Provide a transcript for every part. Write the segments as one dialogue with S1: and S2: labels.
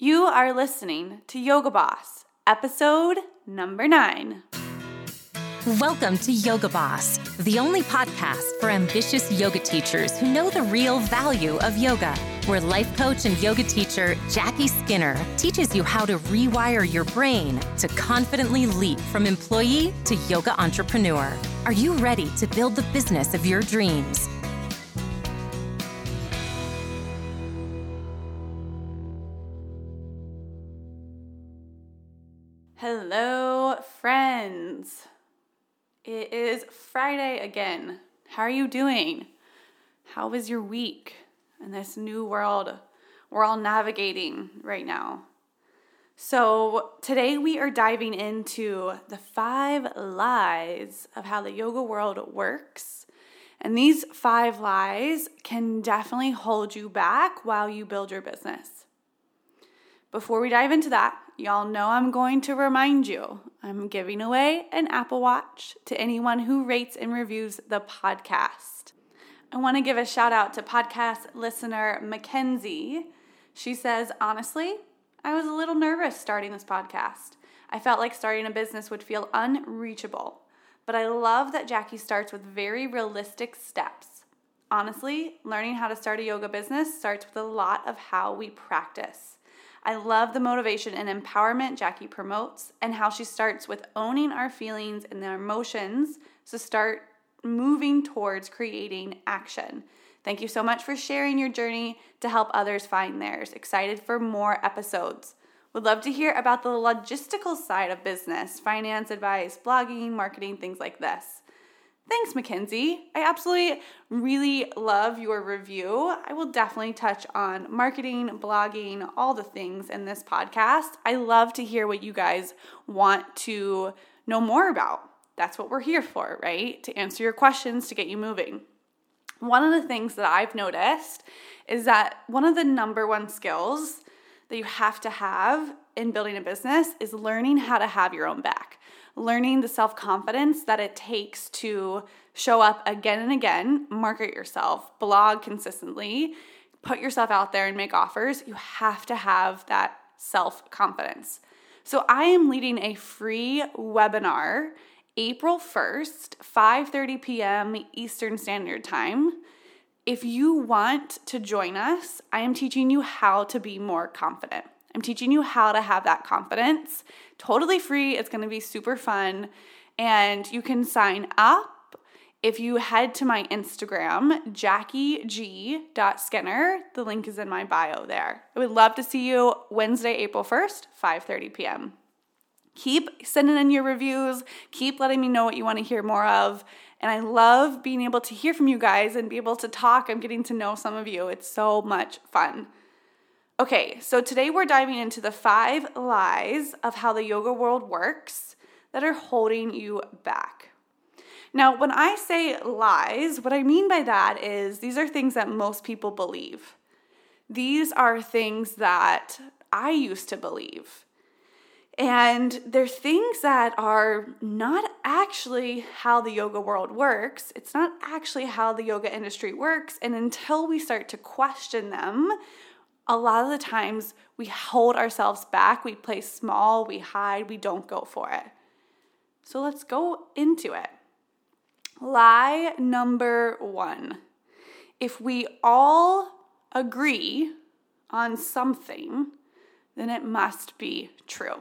S1: You are listening to Yoga Boss, episode number nine.
S2: Welcome to Yoga Boss, the only podcast for ambitious yoga teachers who know the real value of yoga. Where life coach and yoga teacher Jackie Skinner teaches you how to rewire your brain to confidently leap from employee to yoga entrepreneur. Are you ready to build the business of your dreams?
S1: Hello, friends. It is Friday again. How are you doing? How was your week in this new world we're all navigating right now? So, today we are diving into the five lies of how the yoga world works. And these five lies can definitely hold you back while you build your business. Before we dive into that, y'all know I'm going to remind you I'm giving away an Apple Watch to anyone who rates and reviews the podcast. I want to give a shout out to podcast listener Mackenzie. She says, honestly, I was a little nervous starting this podcast. I felt like starting a business would feel unreachable, but I love that Jackie starts with very realistic steps. Honestly, learning how to start a yoga business starts with a lot of how we practice. I love the motivation and empowerment Jackie promotes and how she starts with owning our feelings and our emotions to start moving towards creating action. Thank you so much for sharing your journey to help others find theirs. Excited for more episodes. Would love to hear about the logistical side of business, finance advice, blogging, marketing, things like this. Thanks, Mackenzie. I absolutely really love your review. I will definitely touch on marketing, blogging, all the things in this podcast. I love to hear what you guys want to know more about. That's what we're here for, right? To answer your questions, to get you moving. One of the things that I've noticed is that one of the number one skills that you have to have in building a business is learning how to have your own back learning the self confidence that it takes to show up again and again, market yourself, blog consistently, put yourself out there and make offers, you have to have that self confidence. So I am leading a free webinar April 1st, 5:30 p.m. Eastern Standard Time. If you want to join us, I am teaching you how to be more confident. I'm teaching you how to have that confidence. Totally free. It's going to be super fun. And you can sign up if you head to my Instagram, jackieg.skinner. The link is in my bio there. I would love to see you Wednesday, April 1st, 5:30 p.m. Keep sending in your reviews. Keep letting me know what you want to hear more of. And I love being able to hear from you guys and be able to talk. I'm getting to know some of you. It's so much fun. Okay, so today we're diving into the five lies of how the yoga world works that are holding you back. Now, when I say lies, what I mean by that is these are things that most people believe. These are things that I used to believe. And they're things that are not actually how the yoga world works. It's not actually how the yoga industry works. And until we start to question them, a lot of the times we hold ourselves back, we play small, we hide, we don't go for it. So let's go into it. Lie number one if we all agree on something, then it must be true.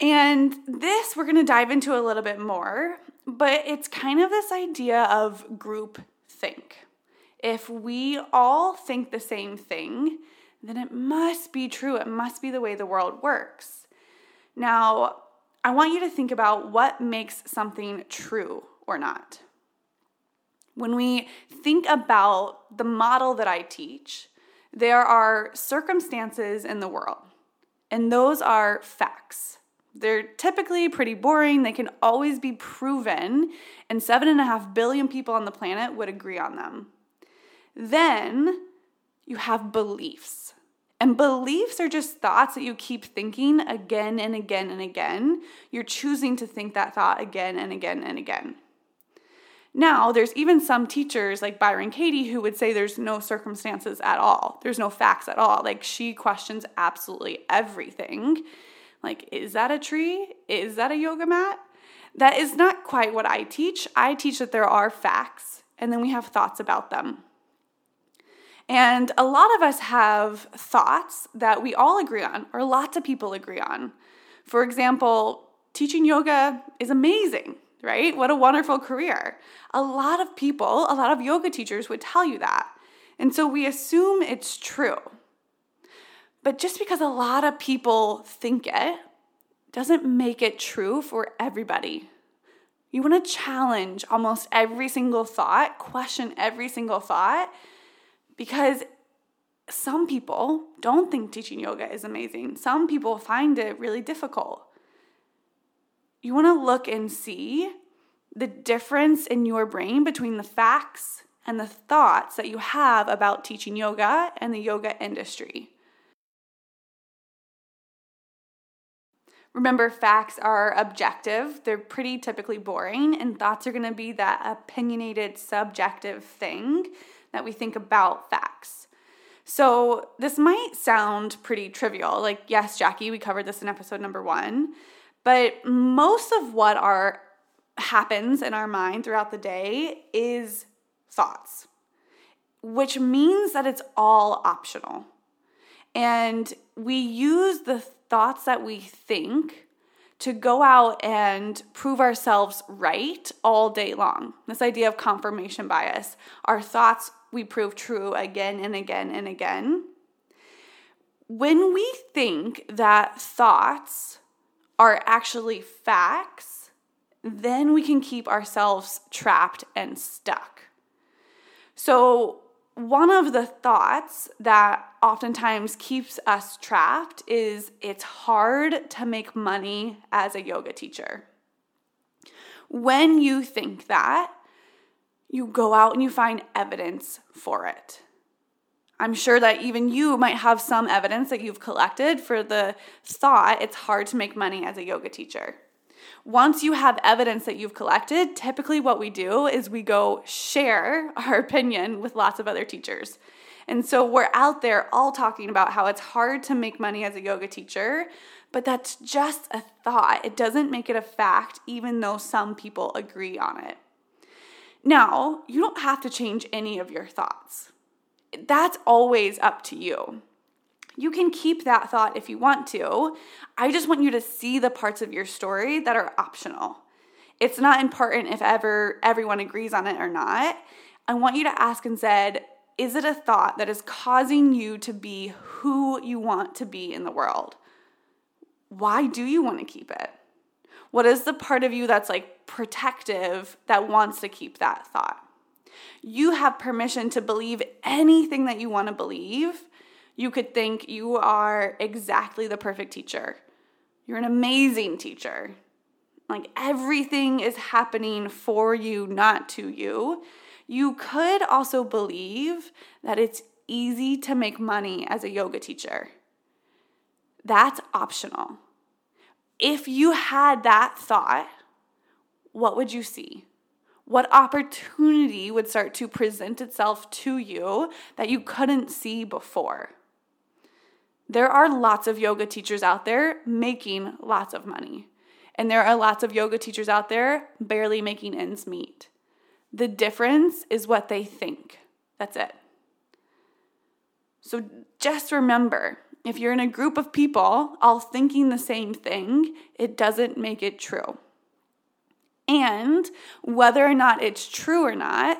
S1: And this we're going to dive into a little bit more, but it's kind of this idea of group think. If we all think the same thing, then it must be true. It must be the way the world works. Now, I want you to think about what makes something true or not. When we think about the model that I teach, there are circumstances in the world, and those are facts. They're typically pretty boring. They can always be proven, and seven and a half billion people on the planet would agree on them. Then you have beliefs. And beliefs are just thoughts that you keep thinking again and again and again. You're choosing to think that thought again and again and again. Now, there's even some teachers like Byron Katie who would say there's no circumstances at all. There's no facts at all. Like she questions absolutely everything. Like, is that a tree? Is that a yoga mat? That is not quite what I teach. I teach that there are facts and then we have thoughts about them. And a lot of us have thoughts that we all agree on, or lots of people agree on. For example, teaching yoga is amazing right? What a wonderful career. A lot of people, a lot of yoga teachers would tell you that. And so we assume it's true. But just because a lot of people think it doesn't make it true for everybody. You want to challenge almost every single thought, question every single thought, because some people don't think teaching yoga is amazing. Some people find it really difficult you want to look and see the difference in your brain between the facts and the thoughts that you have about teaching yoga and the yoga industry. Remember, facts are objective, they're pretty typically boring, and thoughts are going to be that opinionated, subjective thing that we think about facts. So, this might sound pretty trivial. Like, yes, Jackie, we covered this in episode number one. But most of what our happens in our mind throughout the day is thoughts, which means that it's all optional. And we use the thoughts that we think to go out and prove ourselves right all day long. This idea of confirmation bias. Our thoughts we prove true again and again and again. When we think that thoughts are actually facts, then we can keep ourselves trapped and stuck. So, one of the thoughts that oftentimes keeps us trapped is it's hard to make money as a yoga teacher. When you think that, you go out and you find evidence for it. I'm sure that even you might have some evidence that you've collected for the thought it's hard to make money as a yoga teacher. Once you have evidence that you've collected, typically what we do is we go share our opinion with lots of other teachers. And so we're out there all talking about how it's hard to make money as a yoga teacher, but that's just a thought. It doesn't make it a fact, even though some people agree on it. Now, you don't have to change any of your thoughts that's always up to you. You can keep that thought if you want to. I just want you to see the parts of your story that are optional. It's not important if ever everyone agrees on it or not. I want you to ask and said, is it a thought that is causing you to be who you want to be in the world? Why do you want to keep it? What is the part of you that's like protective that wants to keep that thought? You have permission to believe anything that you want to believe. You could think you are exactly the perfect teacher. You're an amazing teacher. Like everything is happening for you, not to you. You could also believe that it's easy to make money as a yoga teacher. That's optional. If you had that thought, what would you see? what opportunity would start to present itself to you that you couldn't see before? There are lots of yoga teachers out there making lots of money. And there are lots of yoga teachers out there barely making ends meet. The difference is what they think. That's it. So just remember if you're in a group of people all thinking the same thing, it doesn't make it true. And whether or not it's true or not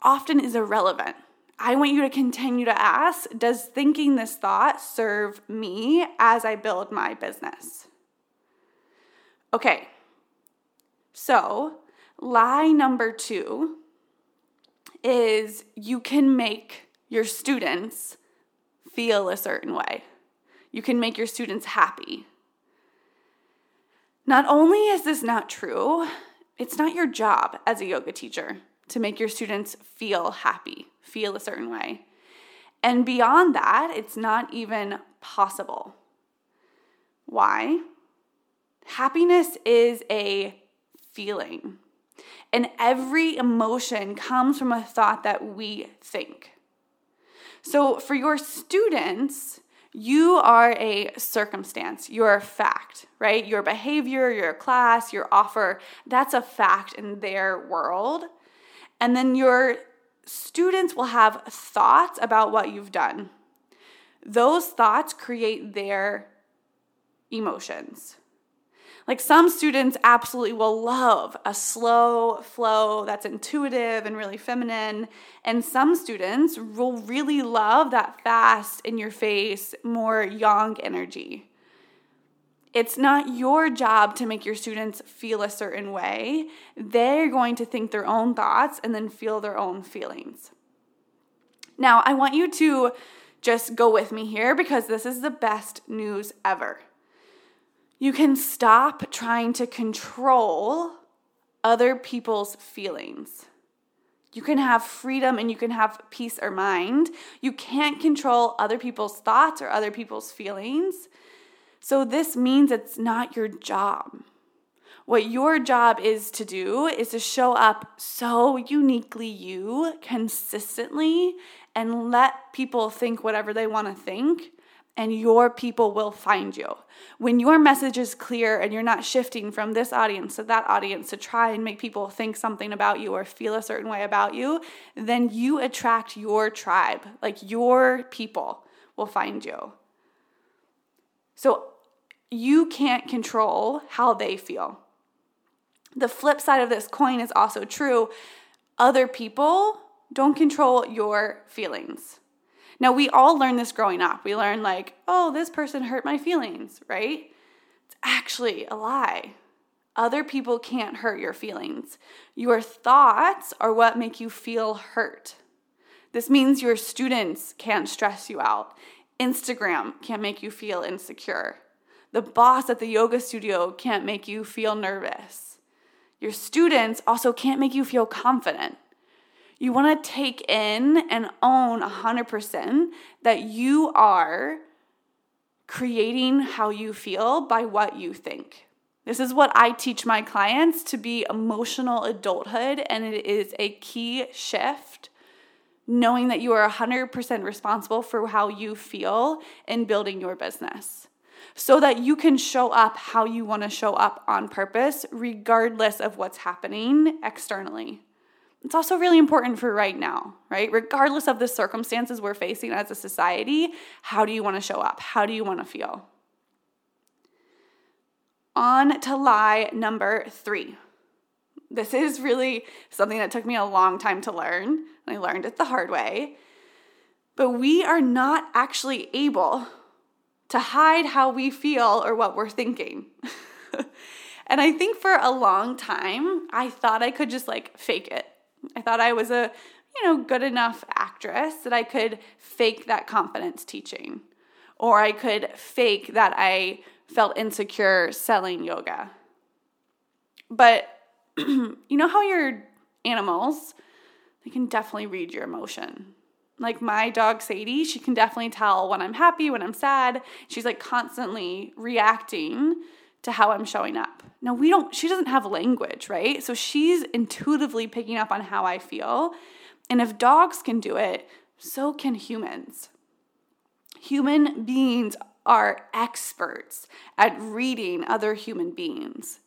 S1: often is irrelevant. I want you to continue to ask Does thinking this thought serve me as I build my business? Okay, so lie number two is you can make your students feel a certain way. You can make your students happy. Not only is this not true, it's not your job as a yoga teacher to make your students feel happy, feel a certain way. And beyond that, it's not even possible. Why? Happiness is a feeling. And every emotion comes from a thought that we think. So for your students, you are a circumstance, you're a fact, right? Your behavior, your class, your offer, that's a fact in their world. And then your students will have thoughts about what you've done. Those thoughts create their emotions. Like some students absolutely will love a slow flow that's intuitive and really feminine. And some students will really love that fast, in your face, more yang energy. It's not your job to make your students feel a certain way. They're going to think their own thoughts and then feel their own feelings. Now, I want you to just go with me here because this is the best news ever. You can stop trying to control other people's feelings. You can have freedom and you can have peace or mind. You can't control other people's thoughts or other people's feelings. So, this means it's not your job. What your job is to do is to show up so uniquely you consistently and let people think whatever they want to think and your people will find you. When your message is clear and you're not shifting from this audience to that audience to try and make people think something about you or feel a certain way about you, then you attract your tribe. Like your people will find you. So you can't control how they feel. The flip side of this coin is also true. Other people don't control your feelings. Now, we all learn this growing up. We learn, like, oh, this person hurt my feelings, right? It's actually a lie. Other people can't hurt your feelings. Your thoughts are what make you feel hurt. This means your students can't stress you out. Instagram can't make you feel insecure. The boss at the yoga studio can't make you feel nervous. Your students also can't make you feel confident. You want to take in and own 100% that you are creating how you feel by what you think. This is what I teach my clients to be emotional adulthood, and it is a key shift. Knowing that you are 100% responsible for how you feel in building your business so that you can show up how you want to show up on purpose, regardless of what's happening externally. It's also really important for right now, right? Regardless of the circumstances we're facing as a society, how do you want to show up? How do you want to feel? On to lie number three. This is really something that took me a long time to learn, and I learned it the hard way. But we are not actually able to hide how we feel or what we're thinking. and I think for a long time, I thought I could just like fake it. I thought I was a, you know, good enough actress that I could fake that confidence teaching, or I could fake that I felt insecure selling yoga. But you know how your animals, they can definitely read your emotion. Like my dog Sadie, she can definitely tell when I'm happy, when I'm sad. She's like constantly reacting to how I'm showing up. Now, we don't, she doesn't have language, right? So she's intuitively picking up on how I feel. And if dogs can do it, so can humans. Human beings are experts at reading other human beings.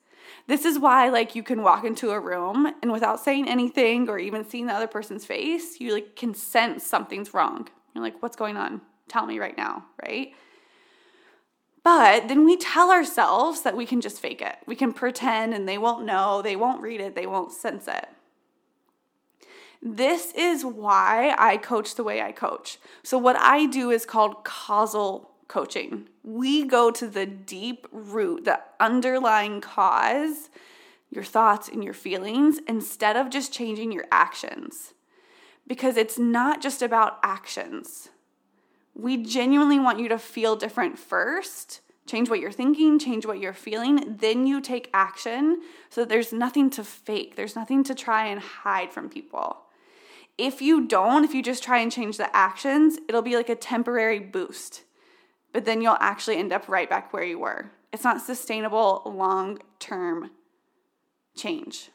S1: This is why like you can walk into a room and without saying anything or even seeing the other person's face, you like can sense something's wrong. You're like, "What's going on? Tell me right now," right? But then we tell ourselves that we can just fake it. We can pretend and they won't know, they won't read it, they won't sense it. This is why I coach the way I coach. So, what I do is called causal coaching. We go to the deep root, the underlying cause, your thoughts and your feelings, instead of just changing your actions. Because it's not just about actions we genuinely want you to feel different first. Change what you're thinking, change what you're feeling, then you take action so that there's nothing to fake. There's nothing to try and hide from people. If you don't, if you just try and change the actions, it'll be like a temporary boost. But then you'll actually end up right back where you were. It's not sustainable long term change.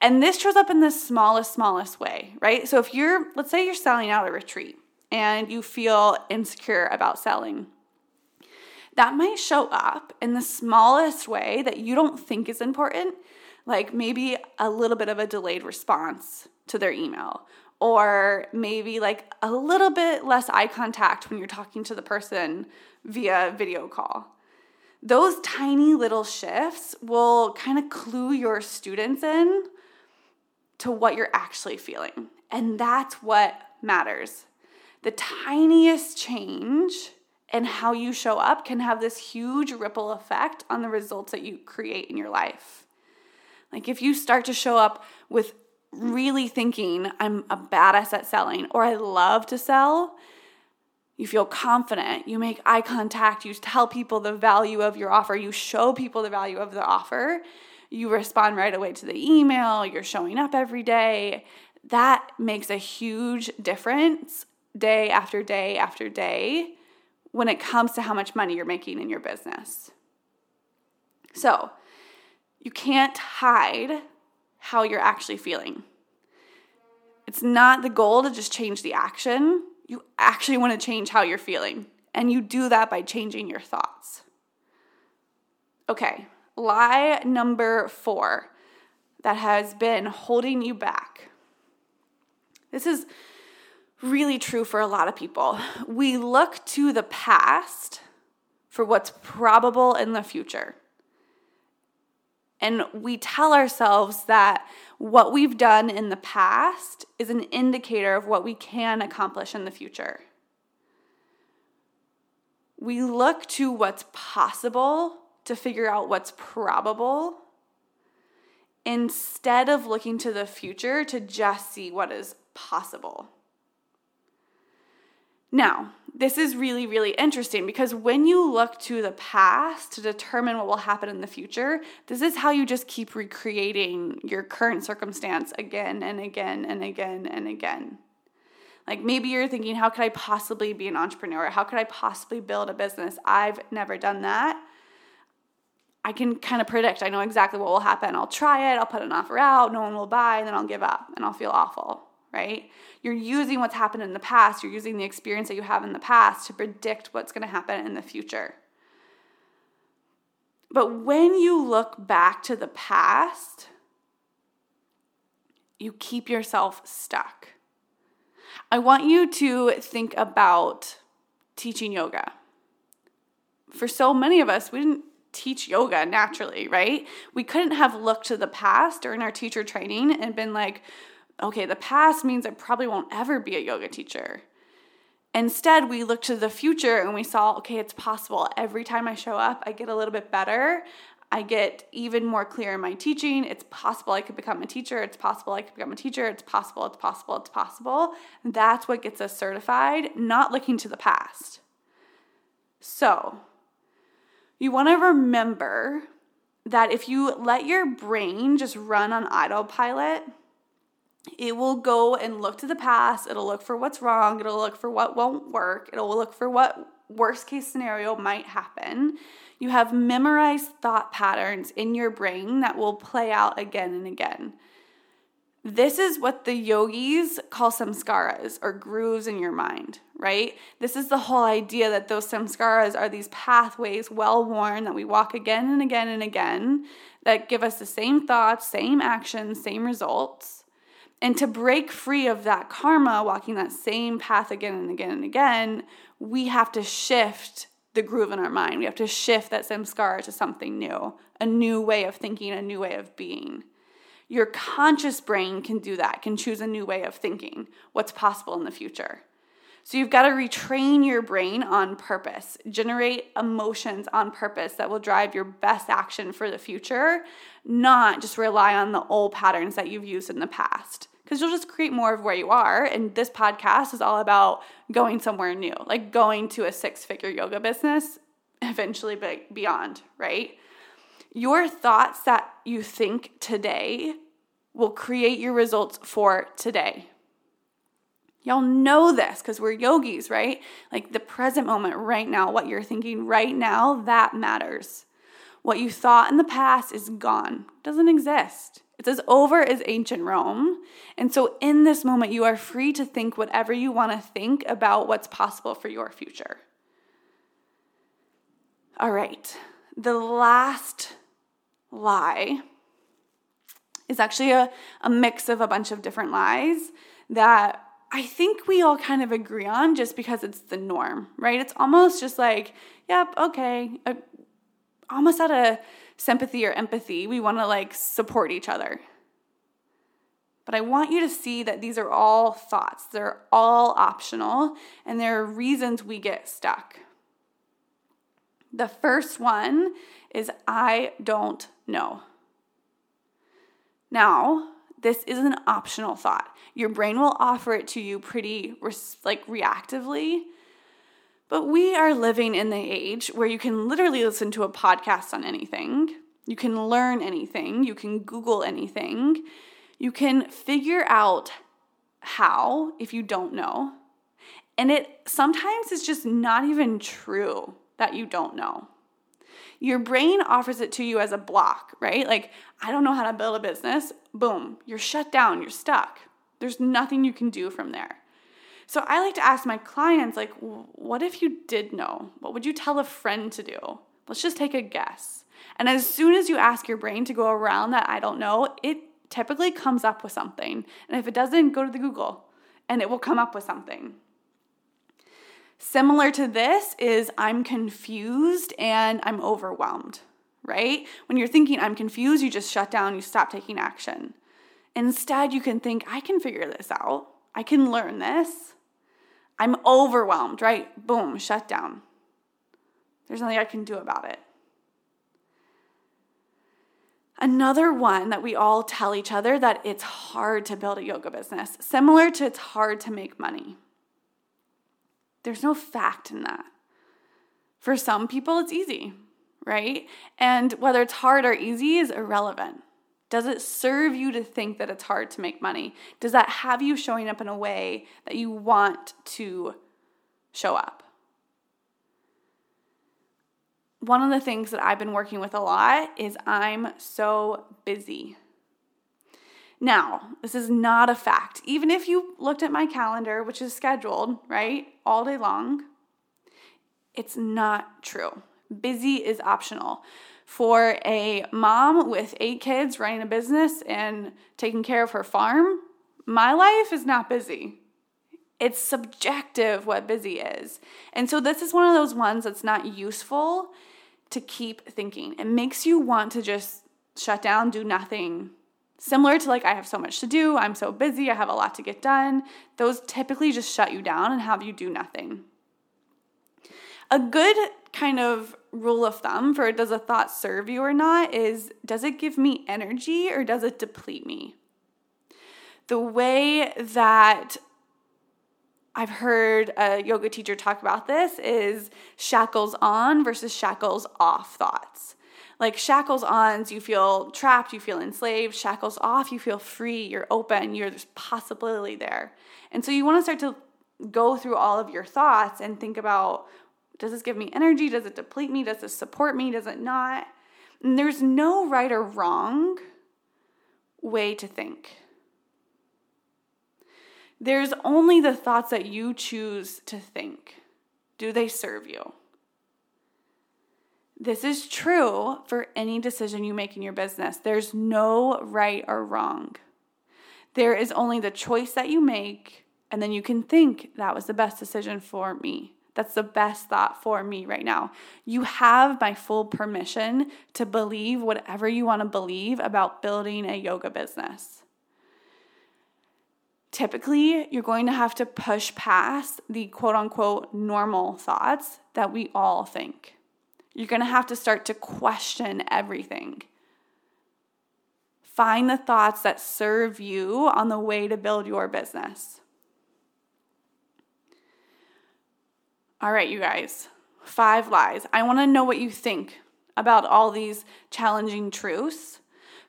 S1: And this shows up in the smallest, smallest way, right? So if you're, let's say you're selling out a retreat and you feel insecure about selling, that might show up in the smallest way that you don't think is important, like maybe a little bit of a delayed response to their email, or maybe like a little bit less eye contact when you're talking to the person via video call those tiny little shifts will kind of clue your students in to what you're actually feeling. And that's what matters. The tiniest change in how you show up can have this huge ripple effect on the results that you create in your life. Like if you start to show up with really thinking, I'm a badass at selling, or I love to sell, you feel confident, you make eye contact, you tell people the value of your offer, you show people the value of the offer, you respond right away to the email, you're showing up every day. That makes a huge difference day after day after day when it comes to how much money you're making in your business. So, you can't hide how you're actually feeling. It's not the goal to just change the action you actually want to change how you're feeling. And you do that by changing your thoughts. Okay, lie number four that has been holding you back. This is really true for a lot of people. We look to the past for what's probable in the future. And we tell ourselves that what we've done in the past is an indicator of what we can accomplish in the future. We look to what's possible to figure out what's probable instead of looking to the future to just see what is possible. Now, this is really, really interesting because when you look to the past to determine what will happen in the future, this is how you just keep recreating your current circumstance again and again and again and again. Like maybe you're thinking, how could I possibly be an entrepreneur? How could I possibly build a business? I've never done that. I can kind of predict. I know exactly what will happen. I'll try it, I'll put an offer out, no one will buy, and then I'll give up and I'll feel awful right? You're using what's happened in the past, you're using the experience that you have in the past to predict what's going to happen in the future. But when you look back to the past, you keep yourself stuck. I want you to think about teaching yoga. For so many of us, we didn't teach yoga naturally, right? We couldn't have looked to the past during our teacher training and been like, okay, the past means I probably won't ever be a yoga teacher. Instead, we looked to the future and we saw, okay, it's possible. Every time I show up, I get a little bit better. I get even more clear in my teaching. It's possible I could become a teacher. It's possible I could become a teacher. It's possible, it's possible, it's possible. That's what gets us certified, not looking to the past. So, you want to remember that if you let your brain just run on autopilot, it will go and look to the past. It'll look for what's wrong. It'll look for what won't work. It'll look for what worst case scenario might happen. You have memorized thought patterns in your brain that will play out again and again. This is what the yogis call samskaras or grooves in your mind, right? This is the whole idea that those samskaras are these pathways well worn that we walk again and again and again that give us the same thoughts, same actions, same results. And to break free of that karma, walking that same path again and again and again, we have to shift the groove in our mind. We have to shift that samskara to something new, a new way of thinking, a new way of being. Your conscious brain can do that, can choose a new way of thinking, what's possible in the future. So you've got to retrain your brain on purpose, generate emotions on purpose that will drive your best action for the future, not just rely on the old patterns that you've used in the past because you'll just create more of where you are. And this podcast is all about going somewhere new, like going to a six figure yoga business, eventually but beyond, right? Your thoughts that you think today will create your results for today. Y'all know this because we're yogis, right? Like the present moment right now, what you're thinking right now, that matters. What you thought in the past is gone, doesn't exist. It's as over as ancient Rome. And so, in this moment, you are free to think whatever you want to think about what's possible for your future. All right, the last lie is actually a, a mix of a bunch of different lies that I think we all kind of agree on just because it's the norm, right? It's almost just like, yep, okay, uh, almost out of sympathy or empathy, we want to like support each other. But I want you to see that these are all thoughts. They're all optional, and there are reasons we get stuck. The first one is I don't know. Now, this is an optional thought. Your brain will offer it to you pretty like reactively. But we are living in the age where you can literally listen to a podcast on anything. You can learn anything, you can Google anything. You can figure out how if you don't know. And it sometimes is just not even true that you don't know. Your brain offers it to you as a block, right? Like, I don't know how to build a business. Boom, you're shut down, you're stuck. There's nothing you can do from there. So I like to ask my clients, like, what if you did know? What would you tell a friend to do? Let's just take a guess. And as soon as you ask your brain to go around that I don't know, it typically comes up with something. And if it doesn't, go to the Google and it will come up with something. Similar to this is I'm confused and I'm overwhelmed, right? When you're thinking I'm confused, you just shut down, you stop taking action. Instead, you can think, I can figure this out. I can learn this. I'm overwhelmed, right? Boom, shut down. There's nothing I can do about it. Another one that we all tell each other that it's hard to build a yoga business, similar to it's hard to make money. There's no fact in that. For some people, it's easy, right? And whether it's hard or easy is irrelevant. Does it serve you to think that it's hard to make money? Does that have you showing up in a way that you want to show up? One of the things that I've been working with a lot is I'm so busy. Now, this is not a fact. Even if you looked at my calendar, which is scheduled, right, all day long, it's not true. Busy is optional. For a mom with eight kids running a business and taking care of her farm, my life is not busy. It's subjective what busy is. And so, this is one of those ones that's not useful to keep thinking. It makes you want to just shut down, do nothing, Similar to like, I have so much to do, I'm so busy, I have a lot to get done. Those typically just shut you down and have you do nothing. A good kind of rule of thumb for does a thought serve you or not is does it give me energy or does it deplete me? The way that I've heard a yoga teacher talk about this is shackles on versus shackles off thoughts. Like shackles on, you feel trapped, you feel enslaved. Shackles off, you feel free, you're open, you're there's possibility there. And so you want to start to go through all of your thoughts and think about does this give me energy? Does it deplete me? Does this support me? Does it not? And there's no right or wrong way to think. There's only the thoughts that you choose to think. Do they serve you? This is true for any decision you make in your business. There's no right or wrong. There is only the choice that you make, and then you can think that was the best decision for me. That's the best thought for me right now. You have my full permission to believe whatever you want to believe about building a yoga business. Typically, you're going to have to push past the quote unquote normal thoughts that we all think. You're going to have to start to question everything. Find the thoughts that serve you on the way to build your business. All right, you guys, five lies. I want to know what you think about all these challenging truths.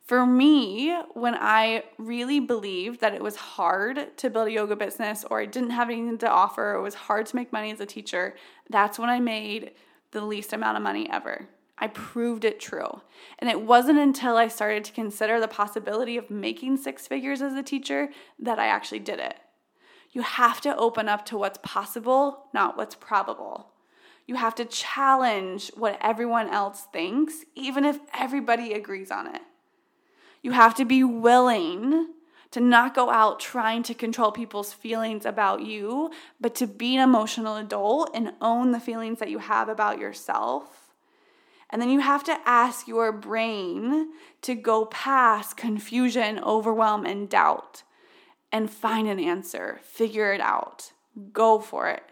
S1: For me, when I really believed that it was hard to build a yoga business or I didn't have anything to offer, or it was hard to make money as a teacher, that's when I made the least amount of money ever. I proved it true. And it wasn't until I started to consider the possibility of making six figures as a teacher that I actually did it. You have to open up to what's possible, not what's probable. You have to challenge what everyone else thinks, even if everybody agrees on it. You have to be willing to not go out trying to control people's feelings about you, but to be an emotional adult and own the feelings that you have about yourself. And then you have to ask your brain to go past confusion, overwhelm, and doubt and find an answer, figure it out, go for it.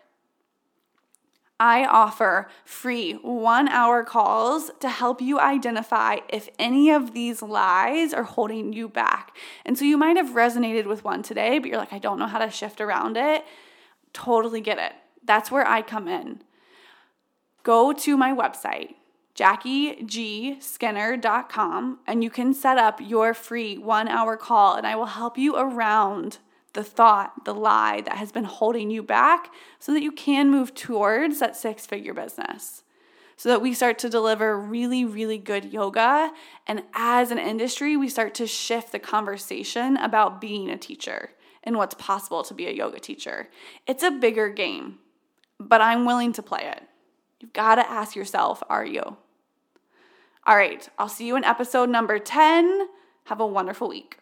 S1: I offer free one hour calls to help you identify if any of these lies are holding you back. And so you might have resonated with one today, but you're like, I don't know how to shift around it. Totally get it. That's where I come in. Go to my website, JackieGSkinner.com, and you can set up your free one hour call, and I will help you around the thought, the lie that has been holding you back so that you can move towards that six figure business. So that we start to deliver really, really good yoga. And as an industry, we start to shift the conversation about being a teacher and what's possible to be a yoga teacher. It's a bigger game, but I'm willing to play it. You've got to ask yourself, are you? All right, I'll see you in episode number 10. Have a wonderful week.